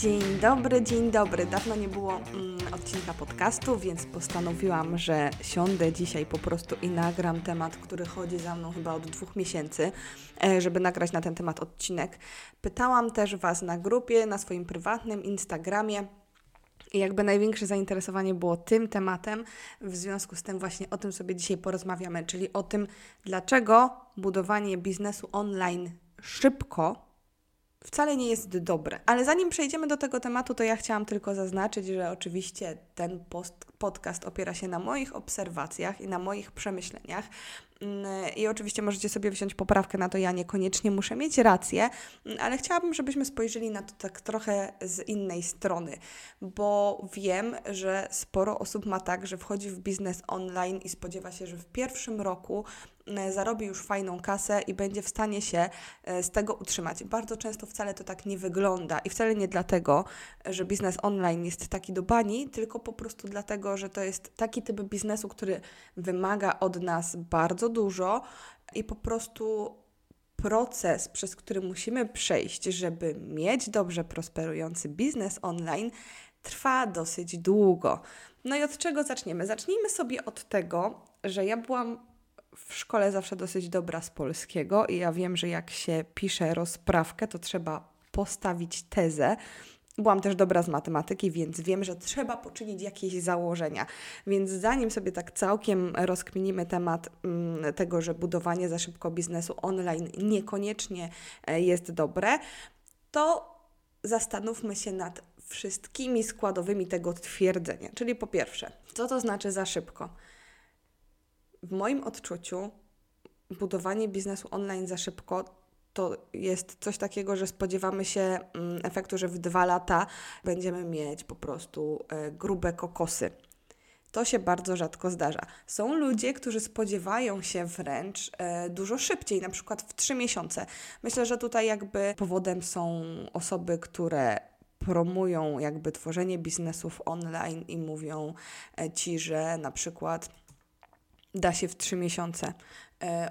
Dzień dobry, dzień dobry. Dawno nie było mm, odcinka podcastu, więc postanowiłam, że siądę dzisiaj po prostu i nagram temat, który chodzi za mną chyba od dwóch miesięcy, e, żeby nagrać na ten temat odcinek. Pytałam też Was na grupie, na swoim prywatnym Instagramie. I jakby największe zainteresowanie było tym tematem, w związku z tym właśnie o tym sobie dzisiaj porozmawiamy, czyli o tym, dlaczego budowanie biznesu online szybko wcale nie jest dobre. Ale zanim przejdziemy do tego tematu, to ja chciałam tylko zaznaczyć, że oczywiście ten post, podcast opiera się na moich obserwacjach i na moich przemyśleniach. Mm, I oczywiście możecie sobie wziąć poprawkę na to, ja niekoniecznie muszę mieć rację, mm, ale chciałabym, żebyśmy spojrzeli na to tak trochę z innej strony, bo wiem, że sporo osób ma tak, że wchodzi w biznes online i spodziewa się, że w pierwszym roku mm, zarobi już fajną kasę i będzie w stanie się e, z tego utrzymać. Bardzo często wcale to tak nie wygląda i wcale nie dlatego, że biznes online jest taki do bani, tylko po prostu dlatego, że to jest taki typ biznesu, który wymaga od nas bardzo dużo i po prostu proces, przez który musimy przejść, żeby mieć dobrze prosperujący biznes online, trwa dosyć długo. No i od czego zaczniemy? Zacznijmy sobie od tego, że ja byłam w szkole zawsze dosyć dobra z polskiego i ja wiem, że jak się pisze rozprawkę, to trzeba postawić tezę. Byłam też dobra z matematyki, więc wiem, że trzeba poczynić jakieś założenia. Więc zanim sobie tak całkiem rozkminimy temat mm, tego, że budowanie za szybko biznesu online niekoniecznie e, jest dobre, to zastanówmy się nad wszystkimi składowymi tego twierdzenia. Czyli po pierwsze, co to znaczy za szybko? W moim odczuciu budowanie biznesu online za szybko to jest coś takiego, że spodziewamy się mm, efektu, że w dwa lata będziemy mieć po prostu e, grube kokosy. To się bardzo rzadko zdarza. Są ludzie, którzy spodziewają się wręcz e, dużo szybciej, na przykład w trzy miesiące. Myślę, że tutaj jakby powodem są osoby, które promują jakby tworzenie biznesów online i mówią e, ci, że na przykład da się w trzy miesiące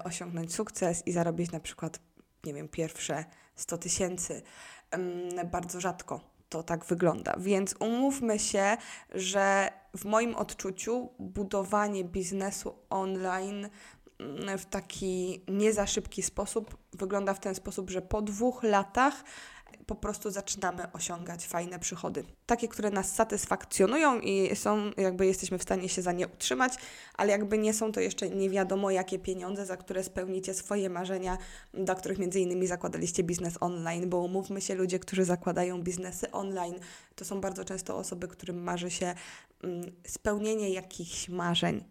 osiągnąć sukces i zarobić na przykład nie wiem, pierwsze 100 tysięcy. Bardzo rzadko to tak wygląda. Więc umówmy się, że w moim odczuciu budowanie biznesu online mm, w taki nie za szybki sposób wygląda w ten sposób, że po dwóch latach po prostu zaczynamy osiągać fajne przychody. Takie, które nas satysfakcjonują i są, jakby jesteśmy w stanie się za nie utrzymać, ale jakby nie są to jeszcze nie wiadomo jakie pieniądze, za które spełnicie swoje marzenia, dla których między innymi zakładaliście biznes online, bo umówmy się, ludzie, którzy zakładają biznesy online, to są bardzo często osoby, którym marzy się mm, spełnienie jakichś marzeń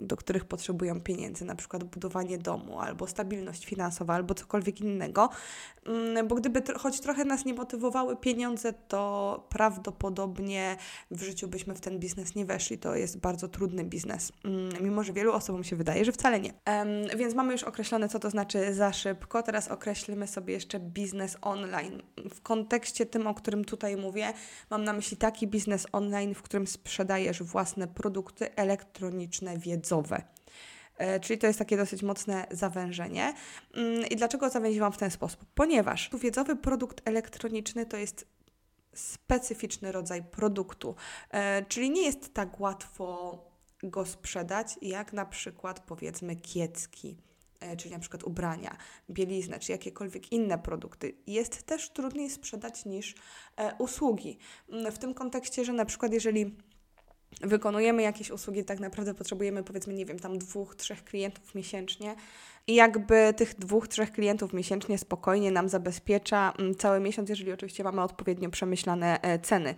do których potrzebują pieniędzy, na przykład budowanie domu, albo stabilność finansowa, albo cokolwiek innego, mm, bo gdyby choć trochę nas nie motywowały pieniądze, to prawdopodobnie w życiu byśmy w ten biznes nie weszli. To jest bardzo trudny biznes, mm, mimo że wielu osobom się wydaje, że wcale nie. Więc mamy już określone, co to znaczy za szybko. Teraz określimy sobie jeszcze biznes online. W kontekście tym, o którym tutaj mówię, mam na myśli taki biznes online, w którym sprzedajesz własne produkty elektroniczne, wiedzę wiedzowe. E, czyli to jest takie dosyć mocne zawężenie. Mm, I dlaczego zawęziłam w ten sposób? Ponieważ wiedzowy produkt elektroniczny to jest specyficzny rodzaj produktu, e, czyli nie jest tak łatwo go sprzedać, jak na przykład powiedzmy kiecki, e, czyli na przykład ubrania, bieliznę, czy jakiekolwiek inne produkty. Jest też trudniej sprzedać niż usługi. Mm, w tym kontekście, że na przykład jeżeli wykonujemy jakieś usługi, tak naprawdę potrzebujemy powiedzmy, nie wiem, tam dwóch, trzech klientów miesięcznie i jakby tych dwóch, trzech klientów miesięcznie spokojnie nam zabezpiecza mm, cały miesiąc, jeżeli oczywiście mamy odpowiednio przemyślane e, ceny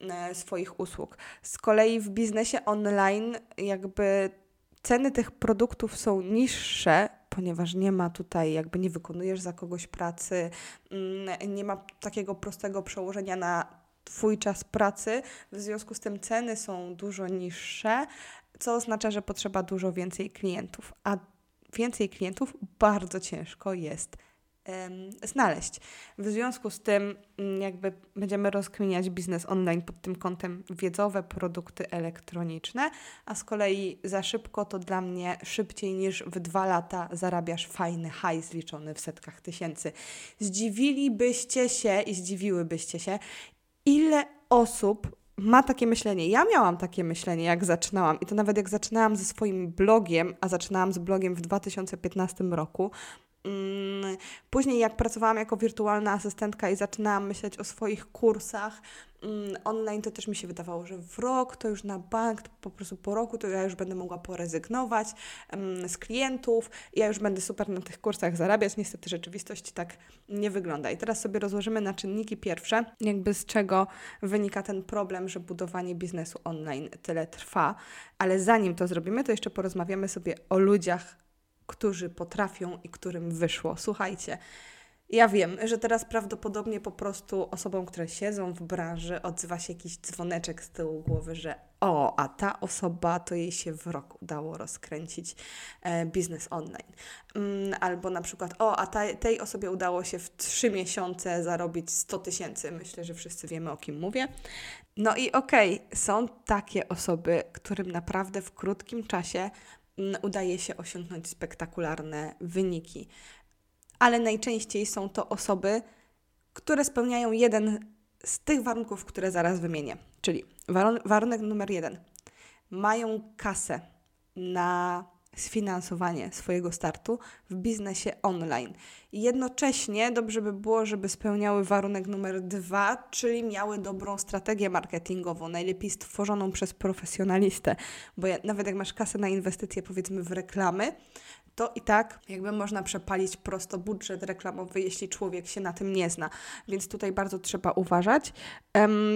e, swoich usług. Z kolei w biznesie online jakby ceny tych produktów są niższe, ponieważ nie ma tutaj, jakby nie wykonujesz za kogoś pracy, mm, nie ma takiego prostego przełożenia na Twój czas pracy, w związku z tym ceny są dużo niższe, co oznacza, że potrzeba dużo więcej klientów, a więcej klientów bardzo ciężko jest znaleźć. W związku z tym, mm, jakby będziemy rozkminiać biznes online pod tym kątem wiedzowe produkty elektroniczne, a z kolei za szybko to dla mnie szybciej niż w dwa lata zarabiasz fajny hajs liczony w setkach tysięcy. Zdziwilibyście się i zdziwiłybyście się, ile osób ma takie myślenie. Ja miałam takie myślenie, jak zaczynałam, i to nawet jak zaczynałam ze swoim blogiem, a zaczynałam z blogiem w 2015 roku. Mm, później, jak pracowałam jako wirtualna asystentka i zaczynałam myśleć o swoich kursach, online to też mi się wydawało, że w rok to już na bank, po prostu po roku to ja już będę mogła porezygnować z klientów, ja już będę super na tych kursach zarabiać. Niestety rzeczywistość tak nie wygląda. I teraz sobie rozłożymy na czynniki pierwsze, jakby z czego wynika ten problem, że budowanie biznesu online tyle trwa. Ale zanim to zrobimy, to jeszcze porozmawiamy sobie o ludziach, którzy potrafią i którym wyszło. Słuchajcie, ja wiem, że teraz prawdopodobnie po prostu osobom, które siedzą w branży, odzywa się jakiś dzwoneczek z tyłu głowy, że o, a ta osoba to jej się w rok udało rozkręcić e, biznes online. Mm, albo na przykład, o, a ta, tej osobie udało się w trzy miesiące zarobić 100 tysięcy. Myślę, że wszyscy wiemy o kim mówię. No i okej, okay, są takie osoby, którym naprawdę w krótkim czasie mm, udaje się osiągnąć spektakularne wyniki ale najczęściej są to osoby, które spełniają jeden z tych warunków, które zaraz wymienię. Czyli warunek numer jeden. Mają kasę na sfinansowanie swojego startu w biznesie online. Jednocześnie dobrze by było, żeby spełniały warunek numer dwa, czyli miały dobrą strategię marketingową, najlepiej stworzoną przez profesjonalistę, bo nawet jak masz kasę na inwestycje, powiedzmy w reklamy, to i tak jakby można przepalić prosto budżet reklamowy, jeśli człowiek się na tym nie zna. Więc tutaj bardzo trzeba uważać.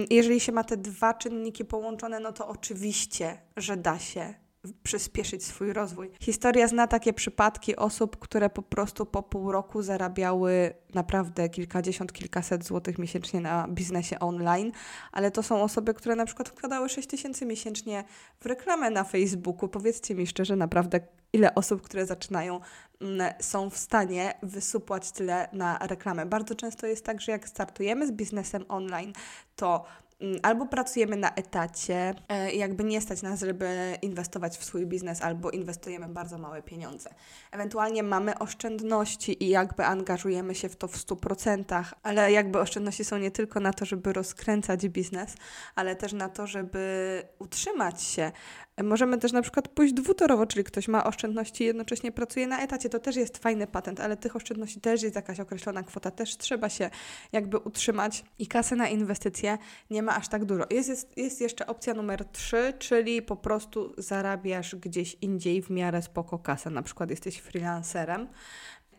Jeżeli się ma te dwa czynniki połączone, no to oczywiście, że da się przyspieszyć swój rozwój. Historia zna takie przypadki osób, które po prostu po pół roku zarabiały naprawdę kilkadziesiąt, kilkaset złotych miesięcznie na biznesie online, ale to są osoby, które na przykład wkładały 6 tysięcy miesięcznie w reklamę na Facebooku. Powiedzcie mi szczerze, naprawdę ile osób, które zaczynają, mm, są w stanie wysupłać tyle na reklamę. Bardzo często jest tak, że jak startujemy z biznesem online, to albo pracujemy na etacie, e, jakby nie stać nas, żeby inwestować w swój biznes, albo inwestujemy bardzo małe pieniądze. Ewentualnie mamy oszczędności i jakby angażujemy się w to w 100%, ale jakby oszczędności są nie tylko na to, żeby rozkręcać biznes, ale też na to, żeby utrzymać się. Możemy też na przykład pójść dwutorowo, czyli ktoś ma oszczędności i jednocześnie pracuje na etacie. To też jest fajny patent, ale tych oszczędności też jest jakaś określona kwota, też trzeba się jakby utrzymać i kasy na inwestycje nie ma aż tak dużo. Jest, jest, jest jeszcze opcja numer trzy, czyli po prostu zarabiasz gdzieś indziej w miarę spoko kasę. Na przykład jesteś freelancerem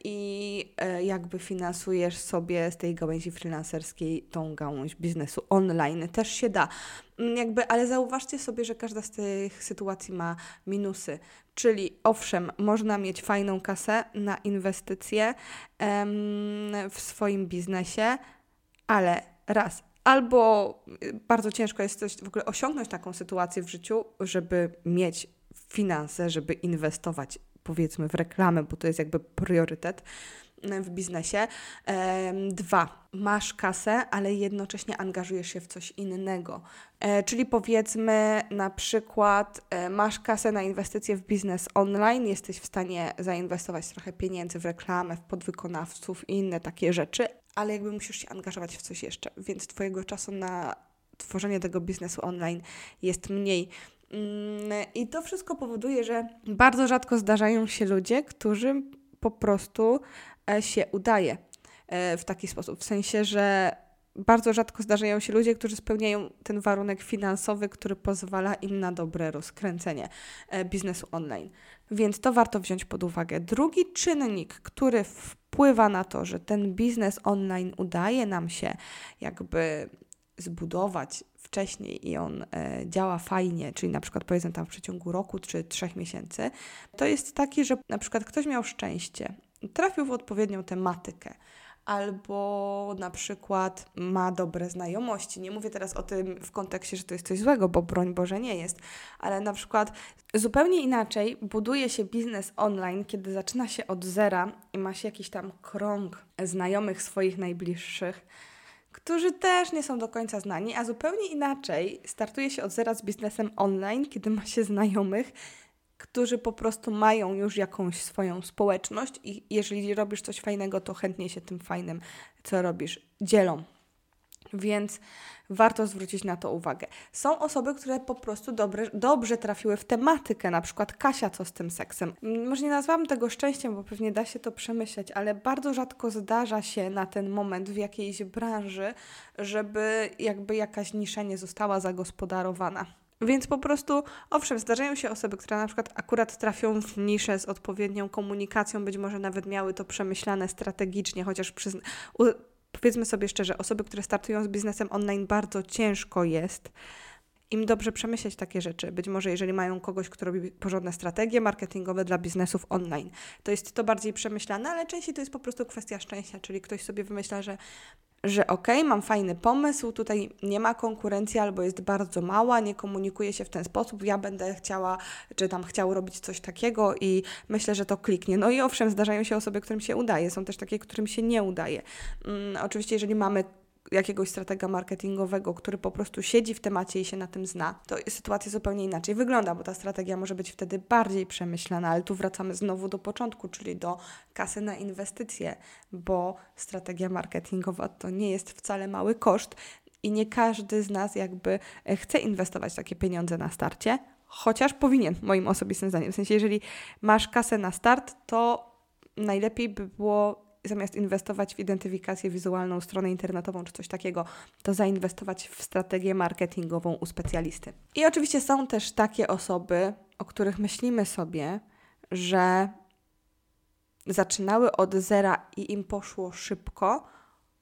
i e, jakby finansujesz sobie z tej gałęzi freelancerskiej tą gałąź biznesu online. Też się da. Mm, jakby, ale zauważcie sobie, że każda z tych sytuacji ma minusy. Czyli owszem, można mieć fajną kasę na inwestycje em, w swoim biznesie, ale raz, albo y, bardzo ciężko jest coś w ogóle osiągnąć taką sytuację w życiu, żeby mieć finanse, żeby inwestować powiedzmy w reklamę, bo to jest jakby priorytet w biznesie. Dwa, masz kasę, ale jednocześnie angażujesz się w coś innego. E, czyli powiedzmy na przykład e, masz kasę na inwestycje w biznes online, jesteś w stanie zainwestować trochę pieniędzy w reklamę, w podwykonawców i inne takie rzeczy, ale jakby musisz się angażować w coś jeszcze, więc Twojego czasu na tworzenie tego biznesu online jest mniej. Mm, I to wszystko powoduje, że bardzo rzadko zdarzają się ludzie, którzy po prostu e, się udaje e, w taki sposób. W sensie, że bardzo rzadko zdarzają się ludzie, którzy spełniają ten warunek finansowy, który pozwala im na dobre rozkręcenie e, biznesu online. Więc to warto wziąć pod uwagę. Drugi czynnik, który wpływa na to, że ten biznes online udaje nam się jakby zbudować wcześniej i on e, działa fajnie, czyli na przykład powiedzmy tam w przeciągu roku czy trzech miesięcy, to jest taki, że na przykład ktoś miał szczęście, trafił w odpowiednią tematykę, albo na przykład ma dobre znajomości. Nie mówię teraz o tym w kontekście, że to jest coś złego, bo broń Boże nie jest, ale na przykład zupełnie inaczej buduje się biznes online, kiedy zaczyna się od zera i ma się jakiś tam krąg znajomych swoich najbliższych którzy też nie są do końca znani, a zupełnie inaczej startuje się od zera z biznesem online, kiedy ma się znajomych, którzy po prostu mają już jakąś swoją społeczność i jeżeli robisz coś fajnego, to chętnie się tym fajnym, co robisz, dzielą. Więc warto zwrócić na to uwagę. Są osoby, które po prostu dobre, dobrze trafiły w tematykę, na przykład Kasia, co z tym seksem. Może nie nazwałam tego szczęściem, bo pewnie da się to przemyśleć, ale bardzo rzadko zdarza się na ten moment w jakiejś branży, żeby jakby jakaś nisza nie została zagospodarowana. Więc po prostu, owszem, zdarzają się osoby, które na przykład akurat trafią w niszę z odpowiednią komunikacją, być może nawet miały to przemyślane strategicznie, chociaż przyzna- powiedzmy sobie szczerze, osoby, które startują z biznesem online, bardzo ciężko jest im dobrze przemyśleć takie rzeczy. Być może jeżeli mają kogoś, kto robi porządne strategie marketingowe dla biznesów online, to jest to bardziej przemyślane, ale częściej to jest po prostu kwestia szczęścia, czyli ktoś sobie wymyśla, że że ok, mam fajny pomysł, tutaj nie ma konkurencji albo jest bardzo mała, nie komunikuje się w ten sposób, ja będę chciała, czy tam chciał robić coś takiego i myślę, że to kliknie. No i owszem, zdarzają się osoby, którym się udaje, są też takie, którym się nie udaje. Um, oczywiście, jeżeli mamy jakiegoś stratega marketingowego, który po prostu siedzi w temacie i się na tym zna, to sytuacja zupełnie inaczej wygląda, bo ta strategia może być wtedy bardziej przemyślana, ale tu wracamy znowu do początku, czyli do kasy na inwestycje, bo strategia marketingowa to nie jest wcale mały koszt i nie każdy z nas jakby e, chce inwestować takie pieniądze na starcie, chociaż powinien, moim osobistym zdaniem. W sensie, jeżeli masz kasę na start, to najlepiej by było zamiast inwestować w identyfikację wizualną, stronę internetową czy coś takiego, to zainwestować w strategię marketingową u specjalisty. I oczywiście są też takie osoby, o których myślimy sobie, że zaczynały od zera i im poszło szybko,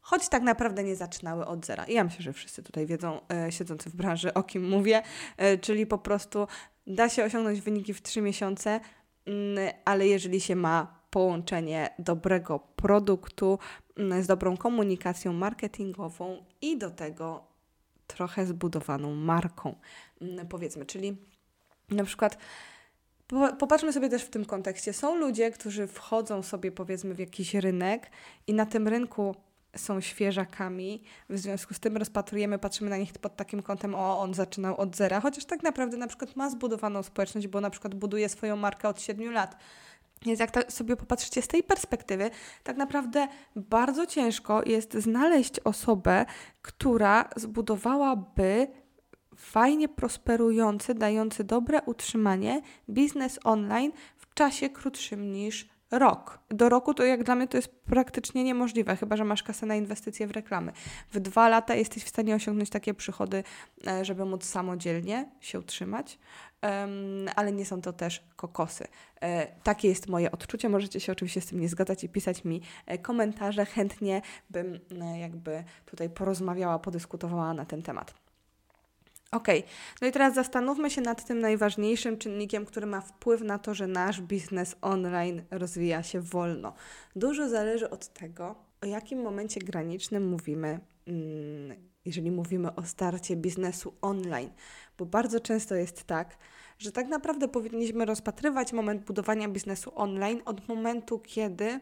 choć tak naprawdę nie zaczynały od zera. I ja myślę, że wszyscy tutaj wiedzą, e, siedzący w branży, o kim mówię, e, czyli po prostu da się osiągnąć wyniki w 3 miesiące, mm, ale jeżeli się ma połączenie dobrego produktu mm, z dobrą komunikacją marketingową i do tego trochę zbudowaną marką, mm, powiedzmy. Czyli na przykład popatrzmy sobie też w tym kontekście. Są ludzie, którzy wchodzą sobie powiedzmy w jakiś rynek i na tym rynku są świeżakami, w związku z tym rozpatrujemy, patrzymy na nich pod takim kątem, o, on zaczynał od zera, chociaż tak naprawdę na przykład ma zbudowaną społeczność, bo na przykład buduje swoją markę od 7 lat. Więc jak tak sobie popatrzycie z tej perspektywy, tak naprawdę bardzo ciężko jest znaleźć osobę, która zbudowałaby fajnie prosperujący, dający dobre utrzymanie biznes online w czasie krótszym niż rok. Do roku to jak dla mnie to jest praktycznie niemożliwe, chyba że masz kasę na inwestycje w reklamy. W dwa lata jesteś w stanie osiągnąć takie przychody, e, żeby móc samodzielnie się utrzymać, ale nie są to też kokosy. E, takie jest moje odczucie. Możecie się oczywiście z tym nie zgadzać i pisać mi e, komentarze. Chętnie bym jakby tutaj porozmawiała, podyskutowała na ten temat. Ok, no i teraz zastanówmy się nad tym najważniejszym czynnikiem, który ma wpływ na to, że nasz biznes online rozwija się wolno. Dużo zależy od tego, o jakim momencie granicznym mówimy, mm, jeżeli mówimy o starcie biznesu online, bo bardzo często jest tak, że tak naprawdę powinniśmy rozpatrywać moment budowania biznesu online od momentu, kiedy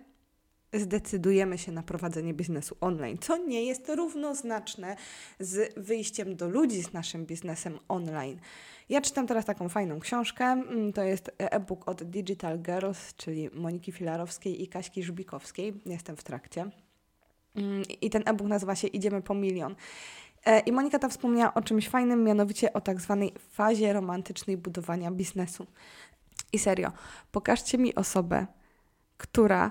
zdecydujemy się na prowadzenie biznesu online, co nie jest równoznaczne z wyjściem do ludzi z naszym biznesem online. Ja czytam teraz taką fajną książkę. Mm, to jest e-book od Digital Girls, czyli Moniki Filarowskiej i Kaśki Żubikowskiej. Jestem w trakcie. Mm, I ten e-book nazywa się Idziemy po milion. E, I Monika ta wspomniała o czymś fajnym, mianowicie o tak zwanej fazie romantycznej budowania biznesu. I serio, pokażcie mi osobę, która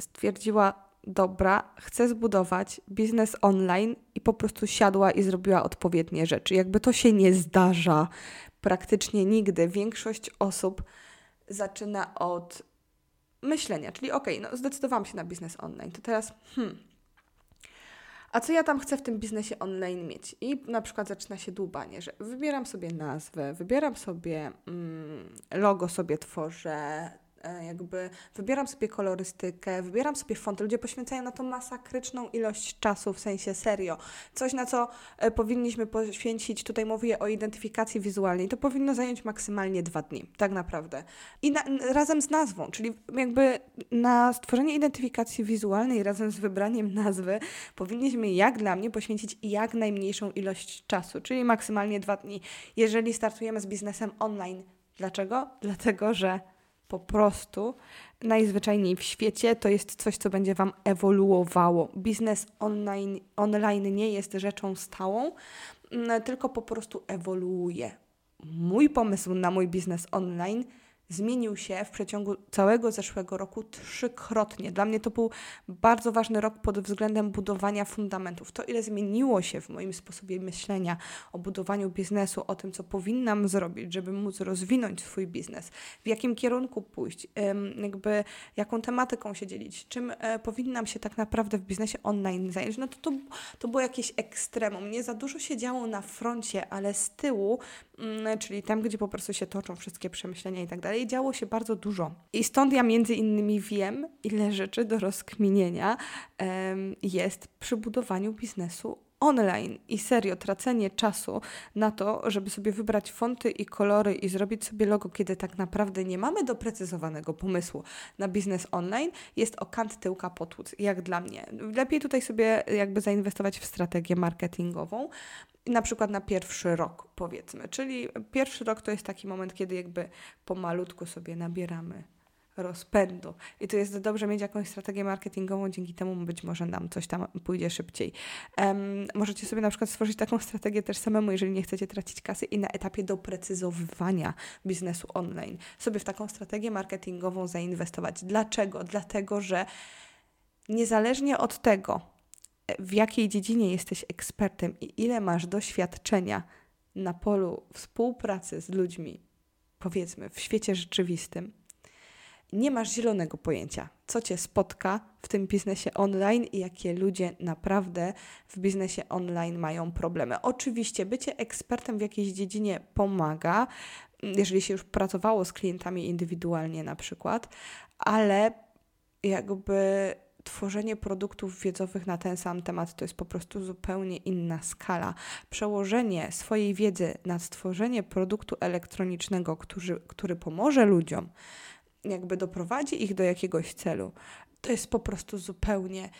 stwierdziła, dobra, chcę zbudować biznes online i po prostu siadła i zrobiła odpowiednie rzeczy. Jakby to się nie zdarza praktycznie nigdy. Większość osób zaczyna od myślenia, czyli okay, no zdecydowałam się na biznes online, to teraz hmm, a co ja tam chcę w tym biznesie online mieć? I na przykład zaczyna się dłubanie, że wybieram sobie nazwę, wybieram sobie mm, logo sobie tworzę, jakby wybieram sobie kolorystykę, wybieram sobie fonty. Ludzie poświęcają na to masakryczną ilość czasu, w sensie serio. Coś, na co e, powinniśmy poświęcić, tutaj mówię o identyfikacji wizualnej, to powinno zająć maksymalnie dwa dni, tak naprawdę. I na, razem z nazwą, czyli jakby na stworzenie identyfikacji wizualnej razem z wybraniem nazwy powinniśmy, jak dla mnie, poświęcić jak najmniejszą ilość czasu, czyli maksymalnie dwa dni, jeżeli startujemy z biznesem online. Dlaczego? Dlatego, że po prostu najzwyczajniej w świecie to jest coś, co będzie Wam ewoluowało. Biznes online, online nie jest rzeczą stałą, mm, tylko po prostu ewoluuje. Mój pomysł na mój biznes online zmienił się w przeciągu całego zeszłego roku trzykrotnie. Dla mnie to był bardzo ważny rok pod względem budowania fundamentów. To, ile zmieniło się w moim sposobie myślenia o budowaniu biznesu, o tym, co powinnam zrobić, żeby móc rozwinąć swój biznes, w jakim kierunku pójść, jakby jaką tematyką się dzielić, czym e, powinnam się tak naprawdę w biznesie online zająć, no to, to, to było jakieś ekstremum. Nie za dużo się działo na froncie, ale z tyłu, mm, czyli tam, gdzie po prostu się toczą wszystkie przemyślenia i tak dalej, działo się bardzo dużo. I stąd ja między innymi wiem, ile rzeczy do rozkminienia um, jest przy budowaniu biznesu online i serio tracenie czasu na to, żeby sobie wybrać fonty i kolory i zrobić sobie logo, kiedy tak naprawdę nie mamy doprecyzowanego pomysłu na biznes online, jest o kant tyłka potłuc, jak dla mnie. Lepiej tutaj sobie jakby zainwestować w strategię marketingową, na przykład na pierwszy rok, powiedzmy. Czyli pierwszy rok to jest taki moment, kiedy jakby pomalutku sobie nabieramy rozpędu. I to jest dobrze mieć jakąś strategię marketingową, dzięki temu być może nam coś tam pójdzie szybciej. Um, możecie sobie na przykład stworzyć taką strategię też samemu, jeżeli nie chcecie tracić kasy i na etapie doprecyzowywania biznesu online sobie w taką strategię marketingową zainwestować. Dlaczego? Dlatego, że niezależnie od tego, w jakiej dziedzinie jesteś ekspertem i ile masz doświadczenia na polu współpracy z ludźmi, powiedzmy, w świecie rzeczywistym, nie masz zielonego pojęcia, co cię spotka w tym biznesie online i jakie ludzie naprawdę w biznesie online mają problemy. Oczywiście bycie ekspertem w jakiejś dziedzinie pomaga, jeżeli się już pracowało z klientami indywidualnie na przykład, ale jakby tworzenie produktów wiedzowych na ten sam temat to jest po prostu zupełnie inna skala. Przełożenie swojej wiedzy na stworzenie produktu elektronicznego, który, który pomoże ludziom, jakby doprowadzi ich do jakiegoś celu, to jest po prostu zupełnie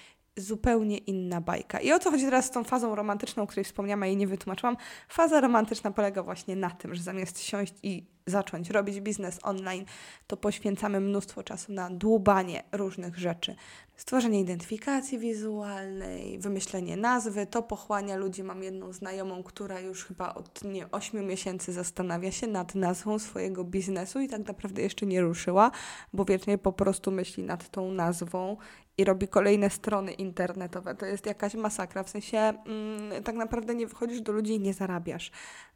zupełnie inna bajka. I o co chodzi teraz z tą fazą romantyczną, o której wspomniałam, jej nie wytłumaczyłam? Faza romantyczna polega właśnie na tym, że zamiast siąść i zacząć robić biznes online, to poświęcamy mnóstwo czasu na dłubanie różnych rzeczy. Stworzenie identyfikacji wizualnej, wymyślenie nazwy, to pochłania ludzi. Mam jedną znajomą, która już chyba od nie, 8 miesięcy zastanawia się nad nazwą swojego biznesu i tak naprawdę jeszcze nie ruszyła, bo wiecznie po prostu myśli nad tą nazwą i robi kolejne strony internetowe. To jest jakaś masakra, w sensie mm, tak naprawdę nie wychodzisz do ludzi i nie zarabiasz.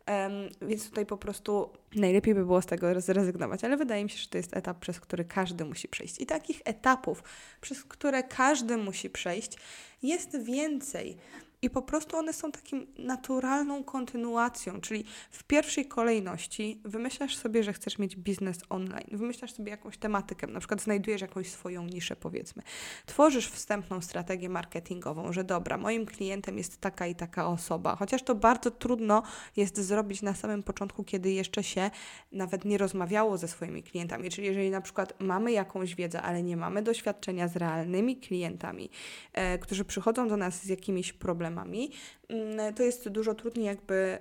Um, więc tutaj po prostu najlepiej by było z tego zrezygnować, ale wydaje mi się, że to jest etap, przez który każdy musi przejść. I takich etapów, przez które każdy musi przejść, jest więcej. I po prostu one są takim naturalną kontynuacją, czyli w pierwszej kolejności wymyślasz sobie, że chcesz mieć biznes online, wymyślasz sobie jakąś tematykę, na przykład znajdujesz jakąś swoją niszę, powiedzmy. Tworzysz wstępną strategię marketingową, że dobra, moim klientem jest taka i taka osoba, chociaż to bardzo trudno jest zrobić na samym początku, kiedy jeszcze się nawet nie rozmawiało ze swoimi klientami. Czyli jeżeli na przykład mamy jakąś wiedzę, ale nie mamy doświadczenia z realnymi klientami, e, którzy przychodzą do nas z jakimiś problemami, problemami, mm, to jest dużo trudniej jakby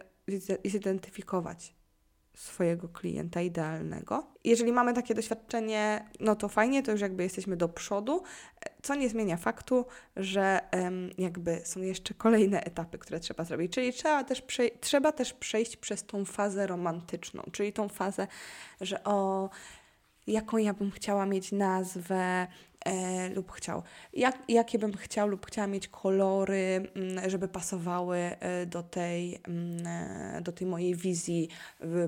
zidentyfikować swojego klienta idealnego. Jeżeli mamy takie doświadczenie, no to fajnie, to już jakby jesteśmy do przodu, co nie zmienia faktu, że um, jakby są jeszcze kolejne etapy, które trzeba zrobić. Czyli trzeba też, trzeba też przejść przez tą fazę romantyczną, czyli tą fazę, że o jaką ja bym chciała mieć nazwę, e, lub chciał. Jak, jakie bym chciał lub chciała mieć kolory, mm, żeby pasowały e, do tej, mm, e, do tej mojej wizji.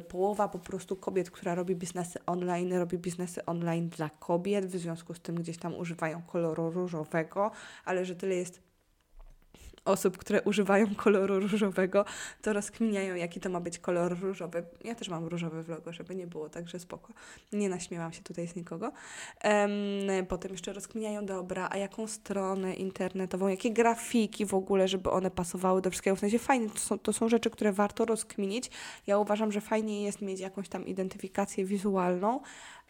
Połowa po prostu kobiet, która robi biznesy online, robi biznesy online dla kobiet, w związku z tym gdzieś tam używają koloru różowego, ale że tyle jest osób, które używają koloru różowego, to rozkminiają, jaki to ma być kolor różowy. Ja też mam różowy w logo, żeby nie było, także spoko. Nie naśmiewam się tutaj z nikogo. Um, potem jeszcze rozkminiają, dobra, a jaką stronę internetową, jakie grafiki w ogóle, żeby one pasowały do wszystkiego. W sensie fajnie, to są, to są rzeczy, które warto rozkminić. Ja uważam, że fajnie jest mieć jakąś tam identyfikację wizualną,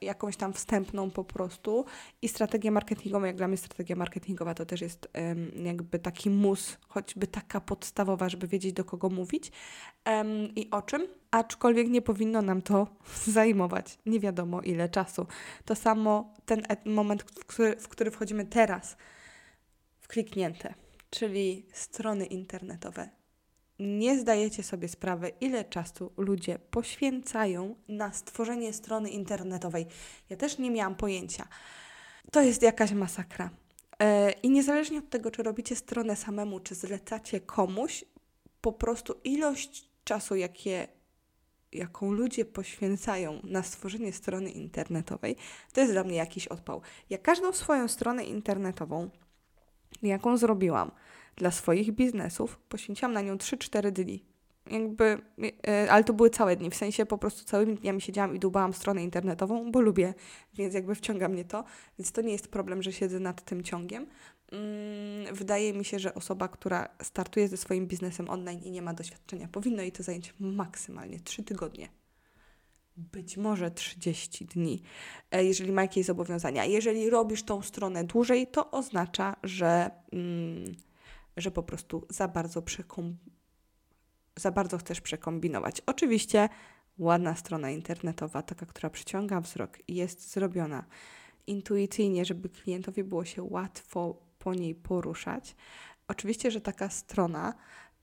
jakąś tam wstępną po prostu. I strategię marketingową, jak dla mnie strategia marketingowa to też jest um, jakby taki mus, choćby taka podstawowa, żeby wiedzieć do kogo mówić. Um, i o czym, aczkolwiek nie powinno nam to zajmować. Nie wiadomo ile czasu. To samo ten moment, w który, w który wchodzimy teraz, w kliknięte, czyli strony internetowe nie zdajecie sobie sprawy, ile czasu ludzie poświęcają na stworzenie strony internetowej. Ja też nie miałam pojęcia. To jest jakaś masakra. E, I niezależnie od tego, czy robicie stronę samemu, czy zlecacie komuś, po prostu ilość czasu, jakie, jaką ludzie poświęcają na stworzenie strony internetowej, to jest dla mnie jakiś odpał. Ja każdą swoją stronę internetową, jaką zrobiłam, dla swoich biznesów poświęciłam na nią 3-4 dni. Jakby, e, ale to były całe dni, w sensie po prostu całymi dniami siedziałam i dłubałam stronę internetową, bo lubię, więc jakby wciąga mnie to, więc to nie jest problem, że siedzę nad tym ciągiem. Mm, wydaje mi się, że osoba, która startuje ze swoim biznesem online i nie ma doświadczenia, powinno jej to zająć maksymalnie 3 tygodnie być może 30 dni, e, jeżeli ma jakieś zobowiązania. Jeżeli robisz tą stronę dłużej, to oznacza, że mm, że po prostu za bardzo, przekom... za bardzo chcesz przekombinować. Oczywiście ładna strona internetowa, taka, która przyciąga wzrok jest zrobiona intuicyjnie, żeby klientowi było się łatwo po niej poruszać. Oczywiście, że taka strona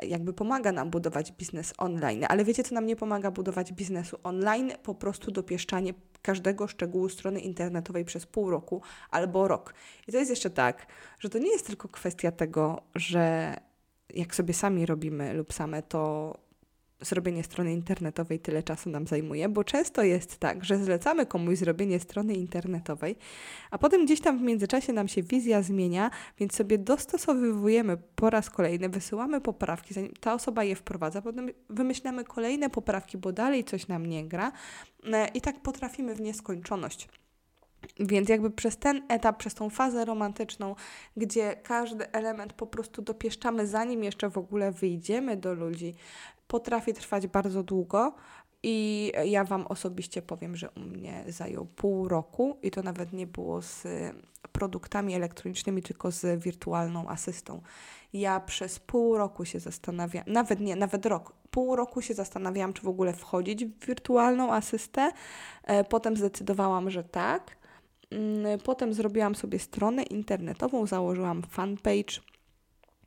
jakby pomaga nam budować biznes online, ale wiecie, co nam nie pomaga budować biznesu online? Po prostu dopieszczanie każdego szczegółu strony internetowej przez pół roku albo rok. I to jest jeszcze tak, że to nie jest tylko kwestia tego, że jak sobie sami robimy lub same, to zrobienie strony internetowej tyle czasu nam zajmuje, bo często jest tak, że zlecamy komuś zrobienie strony internetowej, a potem gdzieś tam w międzyczasie nam się wizja zmienia, więc sobie dostosowujemy po raz kolejny, wysyłamy poprawki, zanim ta osoba je wprowadza, potem wymyślamy kolejne poprawki, bo dalej coś nam nie gra e, i tak potrafimy w nieskończoność. Więc jakby przez ten etap, przez tą fazę romantyczną, gdzie każdy element po prostu dopieszczamy, zanim jeszcze w ogóle wyjdziemy do ludzi, potrafi trwać bardzo długo. I ja Wam osobiście powiem, że u mnie zajął pół roku i to nawet nie było z produktami elektronicznymi, tylko z wirtualną asystą. Ja przez pół roku się zastanawiam, nawet nie, nawet rok, pół roku się zastanawiałam, czy w ogóle wchodzić w wirtualną asystę. E, potem zdecydowałam, że tak. Mm, potem zrobiłam sobie stronę internetową, założyłam fanpage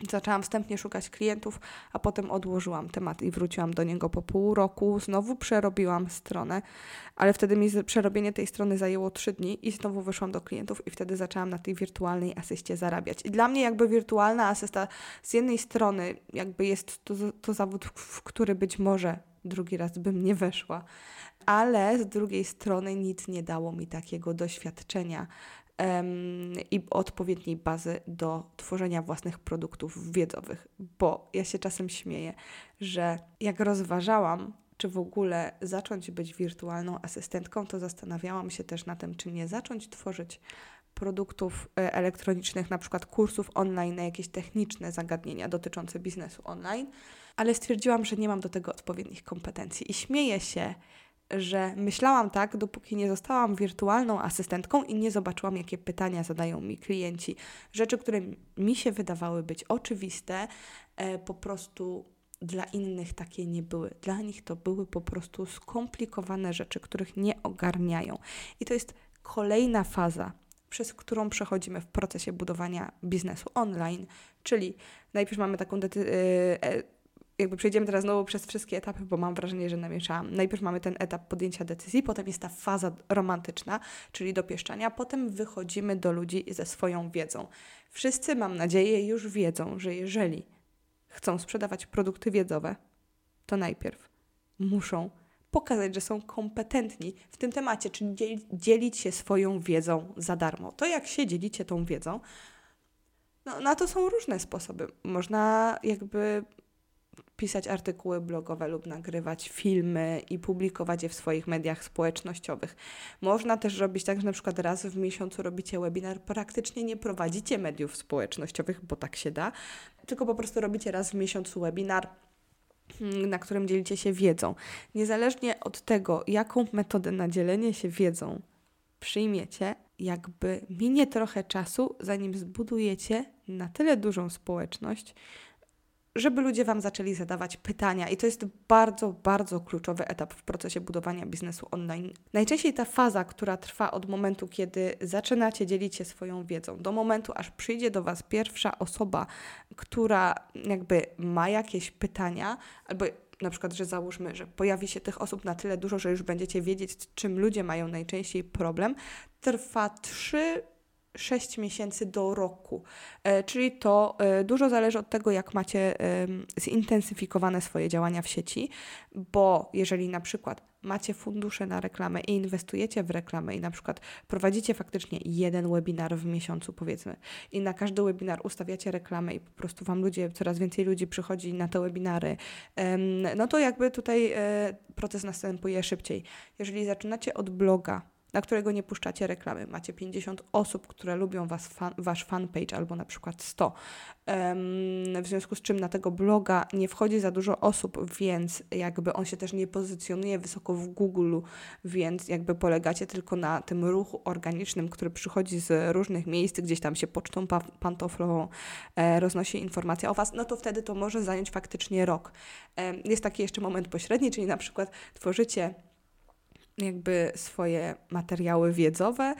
Zaczęłam wstępnie szukać klientów, a potem odłożyłam temat i wróciłam do niego po pół roku. Znowu przerobiłam stronę, ale wtedy mi przerobienie tej strony zajęło trzy dni i znowu wyszłam do klientów i wtedy zaczęłam na tej wirtualnej asyście zarabiać. I dla mnie jakby wirtualna asysta z jednej strony jakby jest to, to zawód, w który być może drugi raz bym nie weszła, ale z drugiej strony nic nie dało mi takiego doświadczenia i odpowiedniej bazy do tworzenia własnych produktów wiedzowych, bo ja się czasem śmieję, że jak rozważałam, czy w ogóle zacząć być wirtualną asystentką, to zastanawiałam się też na tym, czy nie zacząć tworzyć produktów e, elektronicznych, na przykład kursów online na jakieś techniczne zagadnienia dotyczące biznesu online, ale stwierdziłam, że nie mam do tego odpowiednich kompetencji i śmieję się, że myślałam tak, dopóki nie zostałam wirtualną asystentką i nie zobaczyłam, jakie pytania zadają mi klienci. Rzeczy, które mi się wydawały być oczywiste, e, po prostu dla innych takie nie były. Dla nich to były po prostu skomplikowane rzeczy, których nie ogarniają. I to jest kolejna faza, przez którą przechodzimy w procesie budowania biznesu online, czyli najpierw mamy taką dety- e, jakby przejdziemy teraz znowu przez wszystkie etapy, bo mam wrażenie, że namieszałam. Najpierw mamy ten etap podjęcia decyzji, potem jest ta faza romantyczna, czyli dopieszczania, potem wychodzimy do ludzi ze swoją wiedzą. Wszyscy, mam nadzieję, już wiedzą, że jeżeli chcą sprzedawać produkty wiedzowe, to najpierw muszą pokazać, że są kompetentni w tym temacie, czyli dzielić się swoją wiedzą za darmo. To jak się dzielicie tą wiedzą, no, na to są różne sposoby. Można jakby pisać artykuły blogowe lub nagrywać filmy i publikować je w swoich mediach społecznościowych. Można też robić tak, że na przykład raz w miesiącu robicie webinar, praktycznie nie prowadzicie mediów społecznościowych, bo tak się da, tylko po prostu robicie raz w miesiącu webinar hmm, na którym dzielicie się wiedzą. Niezależnie od tego, jaką metodę na dzielenie się wiedzą przyjmiecie, jakby minie trochę czasu, zanim zbudujecie na tyle dużą społeczność, żeby ludzie Wam zaczęli zadawać pytania. I to jest bardzo, bardzo kluczowy etap w procesie budowania biznesu online. Najczęściej ta faza, która trwa od momentu, kiedy zaczynacie dzielić się swoją wiedzą, do momentu, aż przyjdzie do Was pierwsza osoba, która jakby ma jakieś pytania, albo na przykład, że załóżmy, że pojawi się tych osób na tyle dużo, że już będziecie wiedzieć, czym ludzie mają najczęściej problem, trwa 3 6 miesięcy do roku. E, czyli to e, dużo zależy od tego, jak macie zintensyfikowane swoje działania w sieci, bo jeżeli na przykład macie fundusze na reklamę i inwestujecie w reklamę i na przykład prowadzicie faktycznie jeden webinar w miesiącu, powiedzmy, i na każdy webinar ustawiacie reklamę i po prostu Wam ludzie, coraz więcej ludzi przychodzi na te webinary, no to jakby tutaj e, proces następuje szybciej. Jeżeli zaczynacie od bloga, na którego nie puszczacie reklamy. Macie 50 osób, które lubią was fan, wasz fanpage albo na przykład 100. Um, w związku z czym na tego bloga nie wchodzi za dużo osób, więc jakby on się też nie pozycjonuje wysoko w Google, więc jakby polegacie tylko na tym ruchu organicznym, który przychodzi z różnych miejsc, gdzieś tam się pocztą pa pantoflową e, roznosi informacja o Was, no to wtedy to może zająć faktycznie rok. Jest taki jeszcze moment pośredni, czyli na przykład tworzycie jakby swoje materiały wiedzowe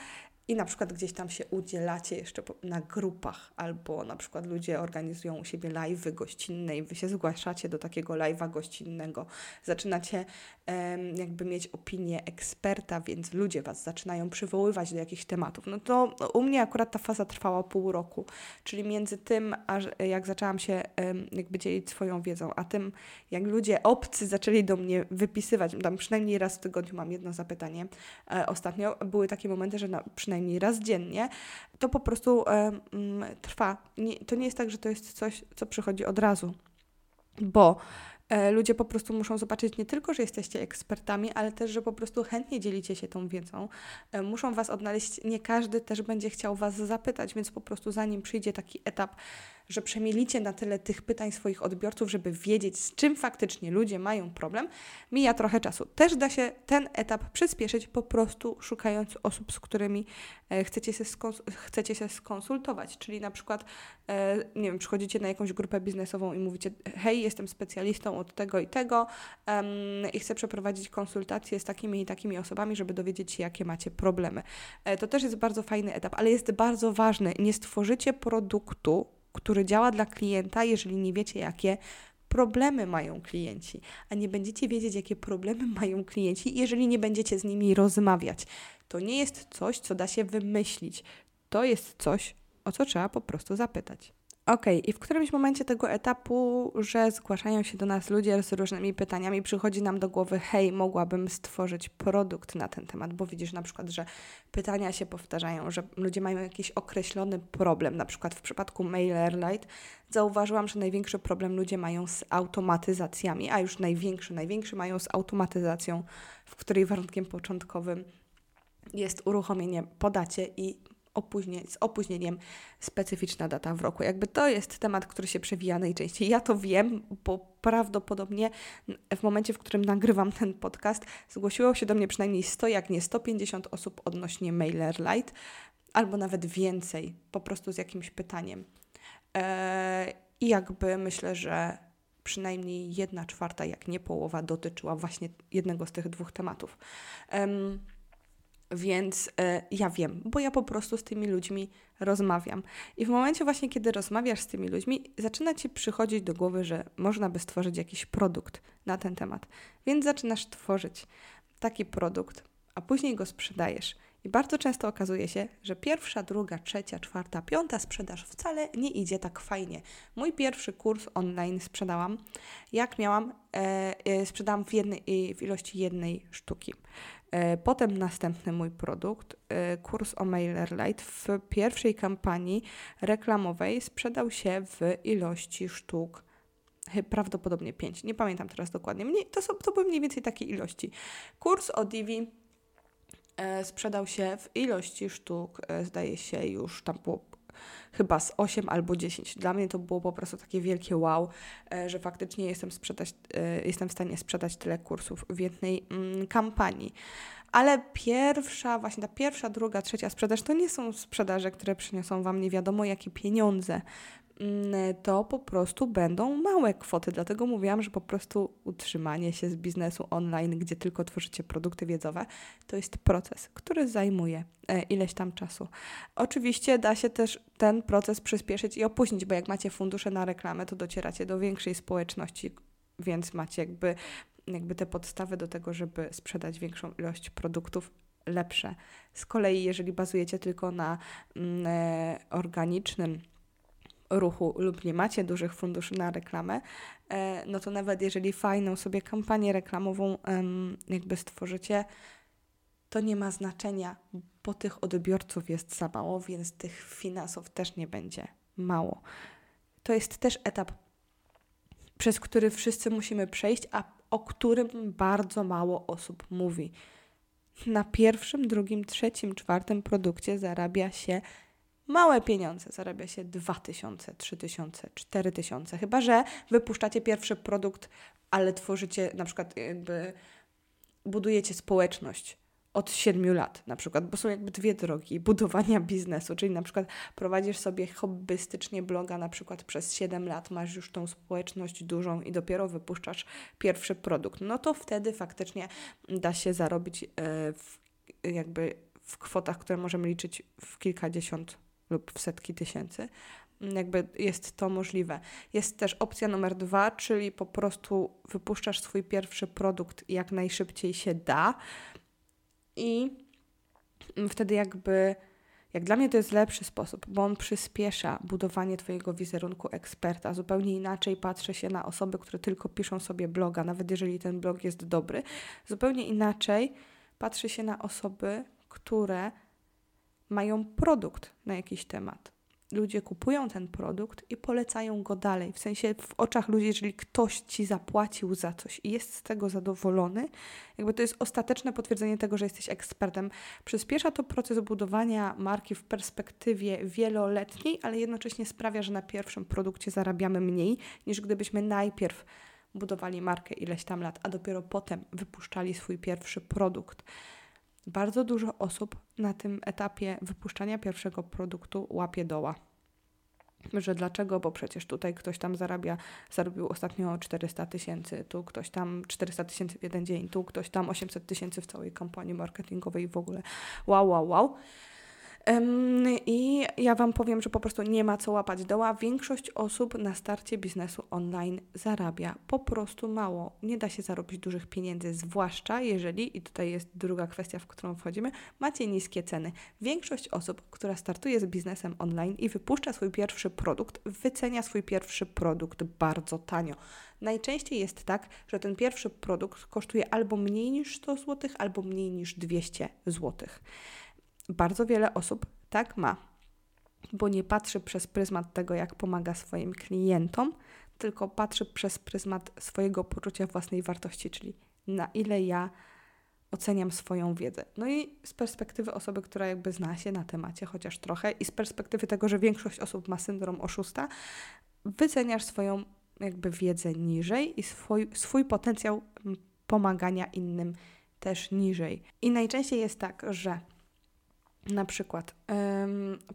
i na przykład gdzieś tam się udzielacie jeszcze na grupach, albo na przykład ludzie organizują u siebie live'y gościnne i wy się zgłaszacie do takiego live'a gościnnego. Zaczynacie um, jakby mieć opinię eksperta, więc ludzie was zaczynają przywoływać do jakichś tematów. No to u mnie akurat ta faza trwała pół roku, czyli między tym, aż jak zaczęłam się um, jakby dzielić swoją wiedzą, a tym, jak ludzie obcy zaczęli do mnie wypisywać, tam przynajmniej raz w tygodniu mam jedno zapytanie. E, ostatnio były takie momenty, że na, przynajmniej przynajmniej raz dziennie, to po prostu e, trwa. Nie, to nie jest tak, że to jest coś, co przychodzi od razu, bo e, ludzie po prostu muszą zobaczyć nie tylko, że jesteście ekspertami, ale też, że po prostu chętnie dzielicie się tą wiedzą. E, muszą Was odnaleźć, nie każdy też będzie chciał Was zapytać, więc po prostu zanim przyjdzie taki etap, że przemielicie na tyle tych pytań swoich odbiorców, żeby wiedzieć, z czym faktycznie ludzie mają problem, mija trochę czasu. Też da się ten etap przyspieszyć po prostu szukając osób, z którymi e, chcecie się, chcecie się skonsultować. Czyli na przykład, e, nie wiem, przychodzicie na jakąś grupę biznesową i mówicie, hej, jestem specjalistą od tego i tego i chcę przeprowadzić konsultacje z takimi i takimi osobami, żeby dowiedzieć się, jakie macie problemy. E, to też jest bardzo fajny etap, ale jest bardzo ważny. Nie stworzycie produktu, który działa dla klienta, jeżeli nie wiecie, jakie problemy mają klienci, a nie będziecie wiedzieć, jakie problemy mają klienci, jeżeli nie będziecie z nimi rozmawiać. To nie jest coś, co da się wymyślić. To jest coś, o co trzeba po prostu zapytać. OK, i w którymś momencie tego etapu, że zgłaszają się do nas ludzie z różnymi pytaniami, przychodzi nam do głowy, hej, mogłabym stworzyć produkt na ten temat, bo widzisz na przykład, że pytania się powtarzają, że ludzie mają jakiś określony problem. Na przykład w przypadku MailerLite zauważyłam, że największy problem ludzie mają z automatyzacjami, a już największy, największy mają z automatyzacją, w której warunkiem początkowym jest uruchomienie podacie i opóźnie, z opóźnieniem specyficzna data w roku. Jakby to jest temat, który się przewija najczęściej. Ja to wiem, bo prawdopodobnie w momencie, w którym nagrywam ten podcast, zgłosiło się do mnie przynajmniej 100, jak nie 150 osób odnośnie MailerLite, albo nawet więcej, po prostu z jakimś pytaniem. Eee, I jakby myślę, że przynajmniej jedna czwarta, jak nie połowa, dotyczyła właśnie jednego z tych dwóch tematów. Um, więc e, ja wiem, bo ja po prostu z tymi ludźmi rozmawiam. I w momencie właśnie, kiedy rozmawiasz z tymi ludźmi, zaczyna ci przychodzić do głowy, że można by stworzyć jakiś produkt na ten temat. Więc zaczynasz tworzyć taki produkt, a później go sprzedajesz. I bardzo często okazuje się, że pierwsza, druga, trzecia, czwarta, piąta sprzedaż wcale nie idzie tak fajnie. Mój pierwszy kurs online sprzedałam, jak miałam, e, e, sprzedałam w, jednej, w ilości jednej sztuki. E, potem następny mój produkt, e, kurs o MailerLite w pierwszej kampanii reklamowej sprzedał się w ilości sztuk prawdopodobnie 5. Nie pamiętam teraz dokładnie. Mniej, to, są, to były mniej więcej takie ilości. Kurs o Divi e, sprzedał się w ilości sztuk, zdaje się już tam było chyba z 8 albo 10. Dla mnie to było po prostu takie wielkie wow, e, że faktycznie jestem, sprzedać, e, jestem w stanie sprzedać tyle kursów w jednej mm, kampanii. ale pierwsza, właśnie ta pierwsza, druga, trzecia sprzedaż to nie są sprzedaże, które przyniosą Wam nie wiadomo jakie pieniądze. Mm, to po prostu będą małe kwoty. Dlatego mówiłam, że po prostu utrzymanie się z biznesu online, gdzie tylko tworzycie produkty wiedzowe, to jest proces, który zajmuje e, ileś tam czasu. Oczywiście da się też ten proces przyspieszyć i opóźnić, bo jak macie fundusze na reklamę, to docieracie do większej społeczności, więc macie jakby, jakby te podstawy do tego, żeby sprzedać większą ilość produktów lepsze. Z kolei, jeżeli bazujecie tylko na mm, e, organicznym ruchu lub nie macie dużych funduszy na reklamę, e, no to nawet jeżeli fajną sobie kampanię reklamową jakby stworzycie, to nie ma znaczenia, bo tych odbiorców jest za mało, więc tych finansów też nie będzie mało. To jest też etap, przez który wszyscy musimy przejść, a o którym bardzo mało osób mówi. Na pierwszym, drugim, trzecim, czwartym produkcie zarabia się małe pieniądze. Zarabia się 2000, 3000, 4000. Chyba, że wypuszczacie pierwszy produkt, ale tworzycie na przykład jakby budujecie społeczność od 7 lat na przykład, bo są jakby dwie drogi budowania biznesu, czyli na przykład prowadzisz sobie hobbystycznie bloga na przykład przez 7 lat, masz już tą społeczność dużą i dopiero wypuszczasz pierwszy produkt, no to wtedy faktycznie da się zarobić e, w, jakby w kwotach, które możemy liczyć w kilkadziesiąt lub w setki tysięcy. Jakby jest to możliwe. Jest też opcja numer dwa, czyli po prostu wypuszczasz swój pierwszy produkt jak najszybciej się da i wtedy jakby jak dla mnie to jest lepszy sposób, bo on przyspiesza budowanie Twojego wizerunku eksperta. Zupełnie inaczej patrzy się na osoby, które tylko piszą sobie bloga, nawet jeżeli ten blog jest dobry. Zupełnie inaczej patrzy się na osoby, które mają produkt na jakiś temat. Ludzie kupują ten produkt i polecają go dalej. W sensie w oczach ludzi, jeżeli ktoś ci zapłacił za coś i jest z tego zadowolony, jakby to jest ostateczne potwierdzenie tego, że jesteś ekspertem. Przyspiesza to proces budowania marki w perspektywie wieloletniej, ale jednocześnie sprawia, że na pierwszym produkcie zarabiamy mniej niż gdybyśmy najpierw budowali markę ileś tam lat, a dopiero potem wypuszczali swój pierwszy produkt. Bardzo dużo osób na tym etapie wypuszczania pierwszego produktu łapie doła. Że dlaczego? Bo przecież tutaj ktoś tam zarabia, zarobił ostatnio 400 tysięcy, tu ktoś tam 400 tysięcy w jeden dzień, tu ktoś tam 800 tysięcy w całej kampanii marketingowej i w ogóle. Wow, wow, wow. I ja Wam powiem, że po prostu nie ma co łapać doła. Większość osób na starcie biznesu online zarabia po prostu mało. Nie da się zarobić dużych pieniędzy, zwłaszcza jeżeli, i tutaj jest druga kwestia, w którą wchodzimy, macie niskie ceny. Większość osób, która startuje z biznesem online i wypuszcza swój pierwszy produkt, wycenia swój pierwszy produkt bardzo tanio. Najczęściej jest tak, że ten pierwszy produkt kosztuje albo mniej niż 100 zł, albo mniej niż 200 zł. Bardzo wiele osób tak ma, bo nie patrzy przez pryzmat tego, jak pomaga swoim klientom, tylko patrzy przez pryzmat swojego poczucia własnej wartości, czyli na ile ja oceniam swoją wiedzę. No i z perspektywy osoby, która jakby zna się na temacie chociaż trochę i z perspektywy tego, że większość osób ma syndrom oszusta, wyceniasz swoją jakby wiedzę niżej i swój, swój potencjał pomagania innym też niżej. I najczęściej jest tak, że na przykład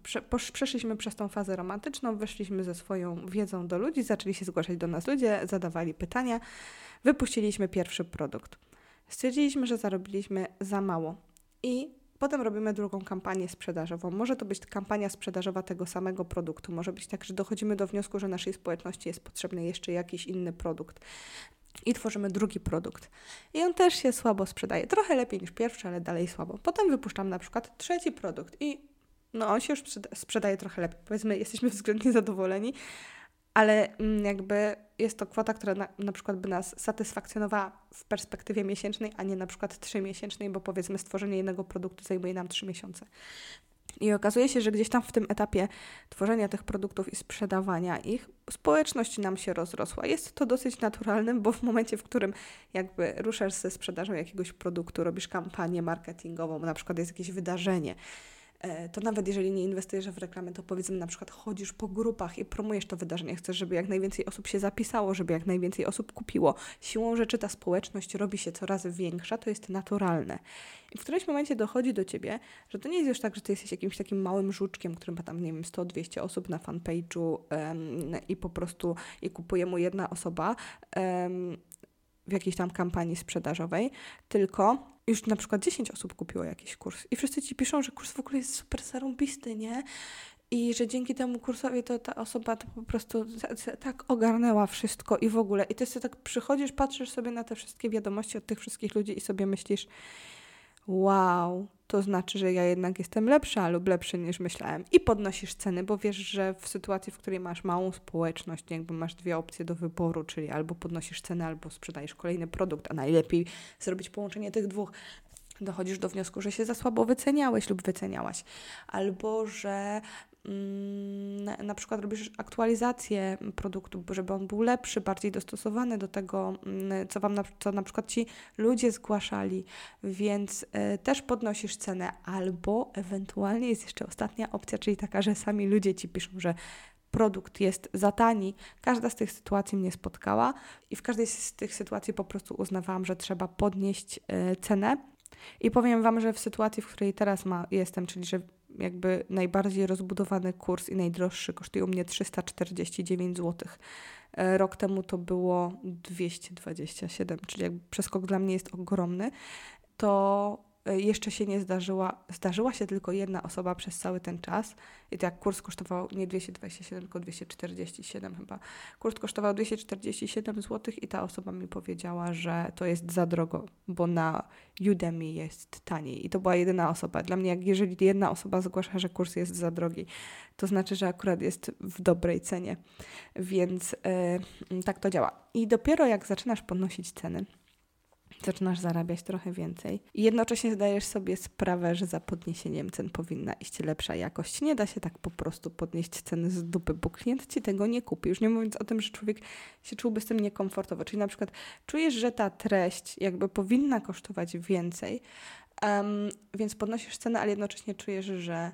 prze, przeszliśmy przez tą fazę romantyczną, weszliśmy ze swoją wiedzą do ludzi, zaczęli się zgłaszać do nas ludzie, zadawali pytania, wypuściliśmy pierwszy produkt. Stwierdziliśmy, że zarobiliśmy za mało i potem robimy drugą kampanię sprzedażową. Może to być kampania sprzedażowa tego samego produktu, może być tak, że dochodzimy do wniosku, że naszej społeczności jest potrzebny jeszcze jakiś inny produkt i tworzymy drugi produkt. I on też się słabo sprzedaje. Trochę lepiej niż pierwszy, ale dalej słabo. Potem wypuszczam na przykład trzeci produkt i no on się już sprzedaje trochę lepiej. Powiedzmy, jesteśmy względnie zadowoleni, ale mm, jakby jest to kwota, która na, na przykład by nas satysfakcjonowała w perspektywie miesięcznej, a nie na przykład trzymiesięcznej, bo powiedzmy stworzenie jednego produktu zajmuje nam trzy miesiące. I okazuje się, że gdzieś tam w tym etapie tworzenia tych produktów i sprzedawania ich, społeczność nam się rozrosła. Jest to dosyć naturalne, bo w momencie, w którym jakby ruszasz ze sprzedażą jakiegoś produktu, robisz kampanię marketingową, na przykład jest jakieś wydarzenie, to nawet jeżeli nie inwestujesz w reklamę, to powiedzmy na przykład chodzisz po grupach i promujesz to wydarzenie, chcesz, żeby jak najwięcej osób się zapisało, żeby jak najwięcej osób kupiło. Siłą rzeczy ta społeczność robi się coraz większa, to jest naturalne. I w którymś momencie dochodzi do ciebie, że to nie jest już tak, że ty jesteś jakimś takim małym żuczkiem, którym ma tam, nie wiem, 100-200 osób na fanpage'u um, i po prostu i kupuje mu jedna osoba. Um, w jakiejś tam kampanii sprzedażowej, tylko już na przykład 10 osób kupiło jakiś kurs i wszyscy ci piszą, że kurs w ogóle jest super zarąbisty, nie? I że dzięki temu kursowi to ta osoba to po prostu tak ogarnęła wszystko i w ogóle. I ty sobie tak przychodzisz, patrzysz sobie na te wszystkie wiadomości od tych wszystkich ludzi i sobie myślisz, wow, to znaczy, że ja jednak jestem lepsza lub lepszy niż myślałem. I podnosisz ceny, bo wiesz, że w sytuacji, w której masz małą społeczność, jakby masz dwie opcje do wyboru, czyli albo podnosisz cenę, albo sprzedajesz kolejny produkt, a najlepiej zrobić połączenie tych dwóch dochodzisz do wniosku, że się za słabo wyceniałeś lub wyceniałaś, albo że Mm, na przykład robisz aktualizację produktu, żeby on był lepszy, bardziej dostosowany do tego, mm, co Wam na, co na przykład Ci ludzie zgłaszali, więc y, też podnosisz cenę, albo ewentualnie jest jeszcze ostatnia opcja, czyli taka, że sami ludzie Ci piszą, że produkt jest za tani. Każda z tych sytuacji mnie spotkała i w każdej z tych sytuacji po prostu uznawałam, że trzeba podnieść y, cenę. I powiem Wam, że w sytuacji, w której teraz ma, jestem, czyli że jakby najbardziej rozbudowany kurs i najdroższy kosztuje u mnie 349 zł. E, rok temu to było 227, czyli jakby przeskok dla mnie jest ogromny. To jeszcze się nie zdarzyła, zdarzyła się tylko jedna osoba przez cały ten czas. I to jak kurs kosztował nie 227, tylko 247 chyba. Kurs kosztował 247 zł i ta osoba mi powiedziała, że to jest za drogo, bo na Udemy jest taniej. I to była jedyna osoba. Dla mnie, jak jeżeli jedna osoba zgłasza, że kurs jest za drogi, to znaczy, że akurat jest w dobrej cenie. Więc yy, tak to działa. I dopiero jak zaczynasz podnosić ceny, zaczynasz zarabiać trochę więcej i jednocześnie zdajesz sobie sprawę, że za podniesieniem cen powinna iść lepsza jakość. Nie da się tak po prostu podnieść ceny z dupy, bo klient ci tego nie kupi. Już nie mówiąc o tym, że człowiek się czułby z tym niekomfortowo. Czyli na przykład czujesz, że ta treść jakby powinna kosztować więcej, um, więc podnosisz cenę, ale jednocześnie czujesz, że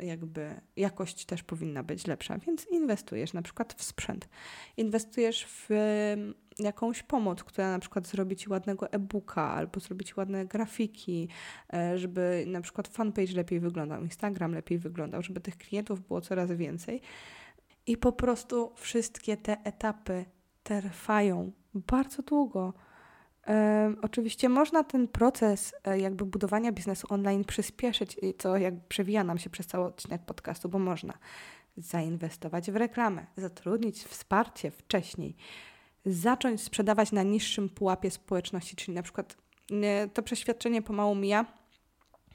jakby jakość też powinna być lepsza, więc inwestujesz na przykład w sprzęt, inwestujesz w jakąś pomoc, która na przykład zrobi Ci ładnego e-booka albo zrobi Ci ładne grafiki, e, żeby na przykład fanpage lepiej wyglądał, Instagram lepiej wyglądał, żeby tych klientów było coraz więcej. I po prostu wszystkie te etapy trwają bardzo długo. Oczywiście można ten proces e, jakby budowania biznesu online przyspieszyć, co jak przewija nam się przez cały odcinek podcastu, bo można zainwestować w reklamę, zatrudnić wsparcie wcześniej, zacząć sprzedawać na niższym pułapie społeczności, czyli na przykład to przeświadczenie pomału mija,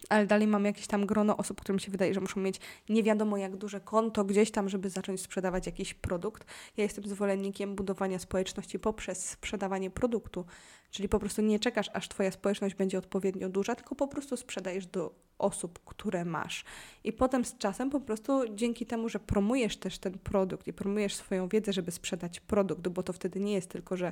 ale dalej mam jakieś tam grono osób, którym się wydaje, że muszą mieć nie wiadomo jak duże konto gdzieś tam, żeby zacząć sprzedawać jakiś produkt. Ja jestem zwolennikiem budowania społeczności poprzez sprzedawanie produktu, czyli po prostu nie czekasz, aż Twoja społeczność będzie odpowiednio duża, tylko po prostu sprzedajesz do osób, które masz. I potem z czasem po prostu dzięki temu, że promujesz też ten produkt i promujesz swoją wiedzę, żeby sprzedać produkt, bo to wtedy nie jest tylko, że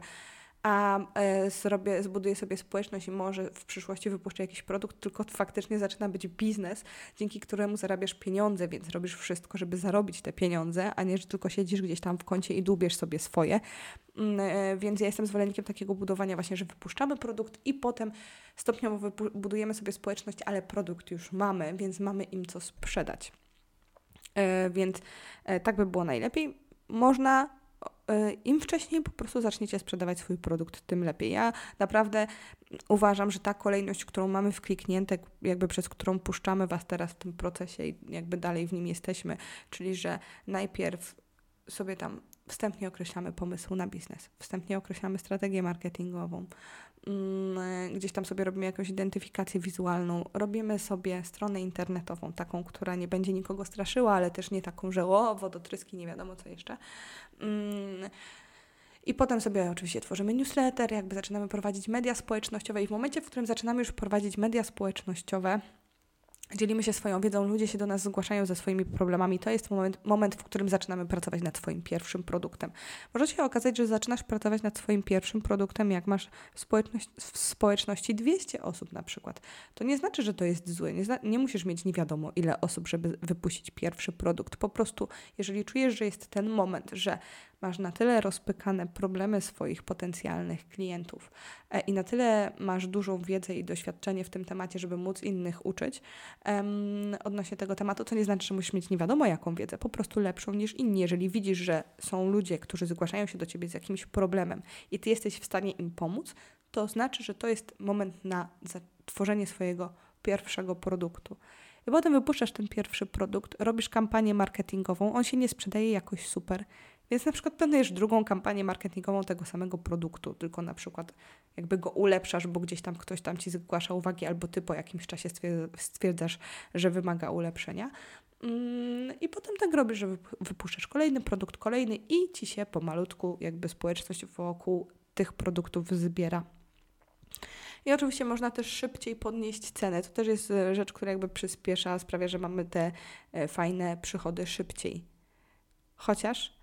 a e, zrobię, zbuduję sobie społeczność i może w przyszłości wypuszczę jakiś produkt, tylko faktycznie zaczyna być biznes, dzięki któremu zarabiasz pieniądze, więc robisz wszystko, żeby zarobić te pieniądze, a nie, że tylko siedzisz gdzieś tam w kącie i dłubiesz sobie swoje. Mm, e, więc ja jestem zwolennikiem takiego budowania właśnie, że wypuszczamy produkt i potem stopniowo budujemy sobie społeczność, ale produkt już mamy, więc mamy im co sprzedać. E, więc tak by było najlepiej. Można im wcześniej po prostu zaczniecie sprzedawać swój produkt, tym lepiej. Ja naprawdę uważam, że ta kolejność, którą mamy w klikniętek, jakby przez którą puszczamy Was teraz w tym procesie i jakby dalej w nim jesteśmy, czyli że najpierw sobie tam wstępnie określamy pomysł na biznes, wstępnie określamy strategię marketingową, gdzieś tam sobie robimy jakąś identyfikację wizualną, robimy sobie stronę internetową, taką, która nie będzie nikogo straszyła, ale też nie taką, że o, wodotryski, nie wiadomo co jeszcze. Mm, I potem sobie oczywiście tworzymy newsletter, jakby zaczynamy prowadzić media społecznościowe i w momencie, w którym zaczynamy już prowadzić media społecznościowe, dzielimy się swoją wiedzą, ludzie się do nas zgłaszają ze swoimi problemami. To jest moment, moment, w którym zaczynamy pracować nad swoim pierwszym produktem. Może się okazać, że zaczynasz pracować nad swoim pierwszym produktem, jak masz w, społeczność, w społeczności 200 osób na przykład. To nie znaczy, że to jest złe. Nie, nie musisz mieć nie wiadomo ile osób, żeby wypuścić pierwszy produkt. Po prostu, jeżeli czujesz, że jest ten moment, że masz na tyle rozpykane problemy swoich potencjalnych klientów e, i na tyle masz dużą wiedzę i doświadczenie w tym temacie, żeby móc innych uczyć um, odnośnie tego tematu, to nie znaczy, że musisz mieć nie wiadomo jaką wiedzę, po prostu lepszą niż inni. Jeżeli widzisz, że są ludzie, którzy zgłaszają się do ciebie z jakimś problemem i ty jesteś w stanie im pomóc, to znaczy, że to jest moment na tworzenie swojego pierwszego produktu. I potem wypuszczasz ten pierwszy produkt, robisz kampanię marketingową, on się nie sprzedaje jakoś super, więc na przykład planujesz drugą kampanię marketingową tego samego produktu, tylko na przykład jakby go ulepszasz, bo gdzieś tam ktoś tam ci zgłasza uwagi, albo ty po jakimś czasie stwierdzasz, że wymaga ulepszenia. Mm, I potem tak robisz, że wypuszczasz kolejny produkt, kolejny i ci się pomalutku jakby społeczność wokół tych produktów zbiera. I oczywiście można też szybciej podnieść cenę. To też jest e, rzecz, która jakby przyspiesza, sprawia, że mamy te e, fajne przychody szybciej. Chociaż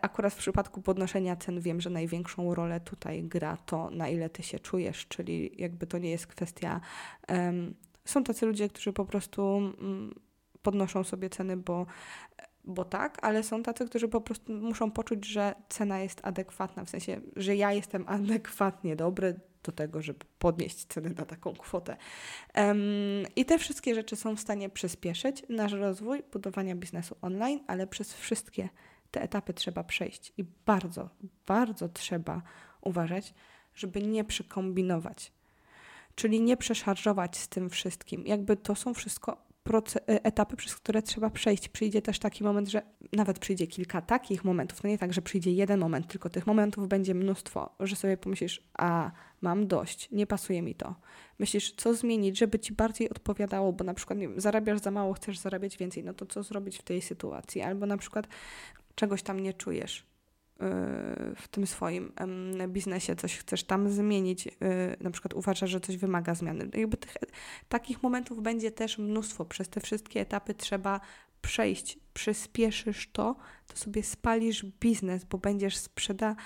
akurat w przypadku podnoszenia cen wiem, że największą rolę tutaj gra to, na ile ty się czujesz, czyli jakby to nie jest kwestia. Są tacy ludzie, którzy po prostu um, podnoszą sobie ceny, bo, bo tak, ale są tacy, którzy po prostu muszą poczuć, że cena jest adekwatna, w sensie, że ja jestem adekwatnie dobry do tego, żeby podnieść ceny na taką kwotę. Um, I te wszystkie rzeczy są w stanie przyspieszyć nasz rozwój budowania biznesu online, ale przez wszystkie te etapy trzeba przejść i bardzo, bardzo trzeba uważać, żeby nie przykombinować, czyli nie przeszarżować z tym wszystkim. Jakby to są wszystko e, etapy, przez które trzeba przejść. Przyjdzie też taki moment, że nawet przyjdzie kilka takich momentów. To nie tak, że przyjdzie jeden moment, tylko tych momentów będzie mnóstwo, że sobie pomyślisz, a mam dość, nie pasuje mi to. Myślisz, co zmienić, żeby ci bardziej odpowiadało, bo na przykład nie zarabiasz za mało, chcesz zarabiać więcej, no to co zrobić w tej sytuacji? Albo na przykład czegoś tam nie czujesz y, w tym swoim biznesie, coś chcesz tam zmienić, y, na przykład uważasz, że coś wymaga zmiany. Jakby tych, takich momentów będzie też mnóstwo. Przez te wszystkie etapy trzeba przejść. Przyspieszysz to, to sobie spalisz biznes, bo będziesz sprzeda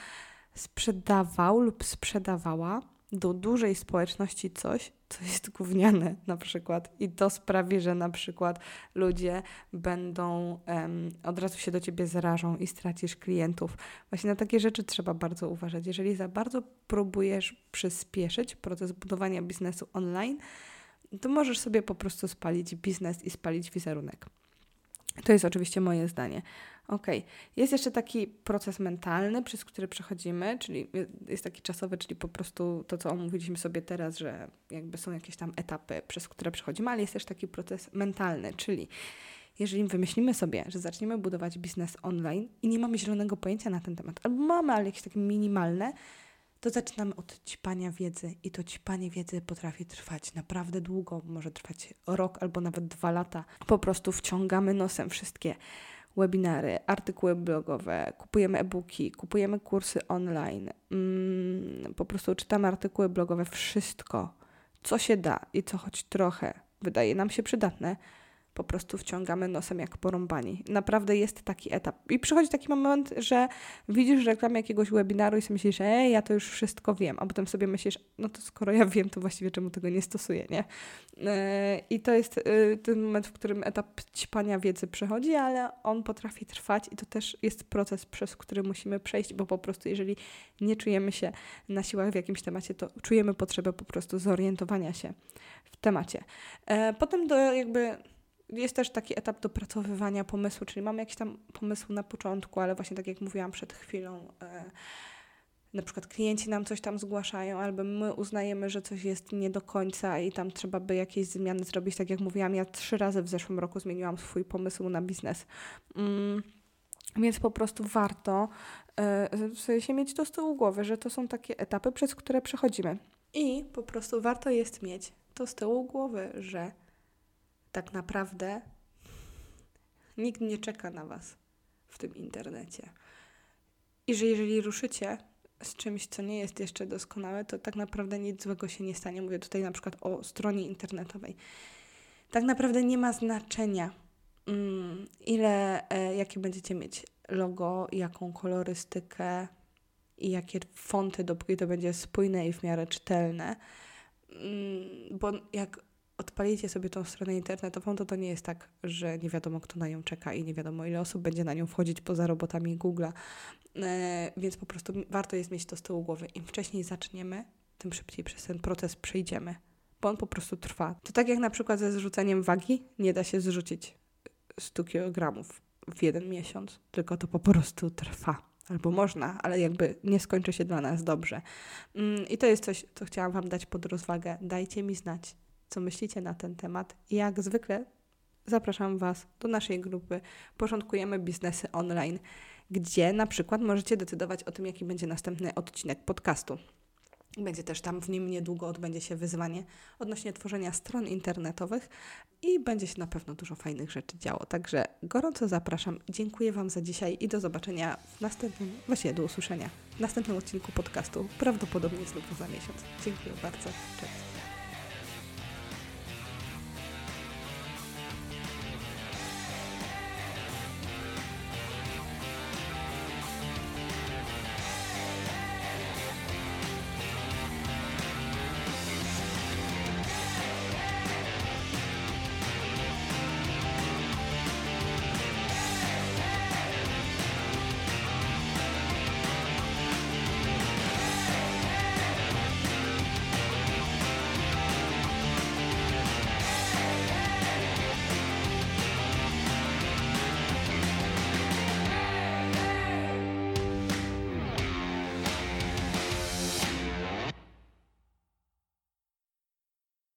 sprzedawał lub sprzedawała do dużej społeczności coś, co jest gówniane na przykład i to sprawi, że na przykład ludzie będą od razu się do ciebie zarażą i stracisz klientów. Właśnie na takie rzeczy trzeba bardzo uważać. Jeżeli za bardzo próbujesz przyspieszyć proces budowania biznesu online, to możesz sobie po prostu spalić biznes i spalić wizerunek. To jest oczywiście moje zdanie. Ok. Jest jeszcze taki proces mentalny, przez który przechodzimy, czyli jest taki czasowy, czyli po prostu to, co omówiliśmy sobie teraz, że jakby są jakieś tam etapy, przez które przechodzimy, ale jest też taki proces mentalny, czyli jeżeli wymyślimy sobie, że zaczniemy budować biznes online i nie mamy zielonego pojęcia na ten temat, albo mamy, ale jakieś takie minimalne, to zaczynamy od ćpania wiedzy i to ćpanie wiedzy potrafi trwać naprawdę długo, może trwać rok albo nawet dwa lata. Po prostu wciągamy nosem wszystkie webinary, artykuły blogowe, kupujemy e-booki, kupujemy kursy online, mm, po prostu czytamy artykuły blogowe, wszystko, co się da i co choć trochę wydaje nam się przydatne, po prostu wciągamy nosem jak porąbani. Naprawdę jest taki etap. I przychodzi taki moment, że widzisz reklamę jakiegoś webinaru i sobie myślisz, ej, ja to już wszystko wiem, a potem sobie myślisz, no to skoro ja wiem, to właściwie czemu tego nie stosuję, nie? E, I to jest e, ten moment, w którym etap ćpania wiedzy przychodzi, ale on potrafi trwać i to też jest proces, przez który musimy przejść, bo po prostu jeżeli nie czujemy się na siłach w jakimś temacie, to czujemy potrzebę po prostu zorientowania się w temacie. E, potem do jakby jest też taki etap dopracowywania pomysłu, czyli mamy jakiś tam pomysł na początku, ale właśnie tak jak mówiłam przed chwilą, e, na przykład klienci nam coś tam zgłaszają, albo my uznajemy, że coś jest nie do końca i tam trzeba by jakieś zmiany zrobić. Tak jak mówiłam, ja trzy razy w zeszłym roku zmieniłam swój pomysł na biznes. Mm, więc po prostu warto e, się mieć to z tyłu głowy, że to są takie etapy, przez które przechodzimy. I po prostu warto jest mieć to z tyłu głowy, że tak naprawdę nikt nie czeka na Was w tym internecie. I że jeżeli ruszycie z czymś, co nie jest jeszcze doskonałe, to tak naprawdę nic złego się nie stanie. Mówię tutaj na przykład o stronie internetowej. Tak naprawdę nie ma znaczenia, mm, ile, e, jakie będziecie mieć logo, jaką kolorystykę i jakie fonty, dopóki to będzie spójne i w miarę czytelne. Mm, bo jak odpalicie sobie tą stronę internetową, to to nie jest tak, że nie wiadomo, kto na nią czeka i nie wiadomo, ile osób będzie na nią wchodzić poza robotami Google'a. E, więc po prostu warto jest mieć to z tyłu głowy. Im wcześniej zaczniemy, tym szybciej przez ten proces przejdziemy, bo on po prostu trwa. To tak jak na przykład ze zrzuceniem wagi, nie da się zrzucić 100 kg w jeden miesiąc, tylko to po prostu trwa. Albo można, ale jakby nie skończy się dla nas dobrze. Mm, I to jest coś, co chciałam Wam dać pod rozwagę. Dajcie mi znać, co myślicie na ten temat. Jak zwykle zapraszam Was do naszej grupy Porządkujemy Biznesy Online, gdzie na przykład możecie decydować o tym, jaki będzie następny odcinek podcastu. Będzie też tam w nim niedługo odbędzie się wyzwanie odnośnie tworzenia stron internetowych i będzie się na pewno dużo fajnych rzeczy działo. Także gorąco zapraszam. Dziękuję Wam za dzisiaj i do zobaczenia w następnym, właściwie do usłyszenia w następnym odcinku podcastu, prawdopodobnie znów za miesiąc. Dziękuję bardzo. Cześć.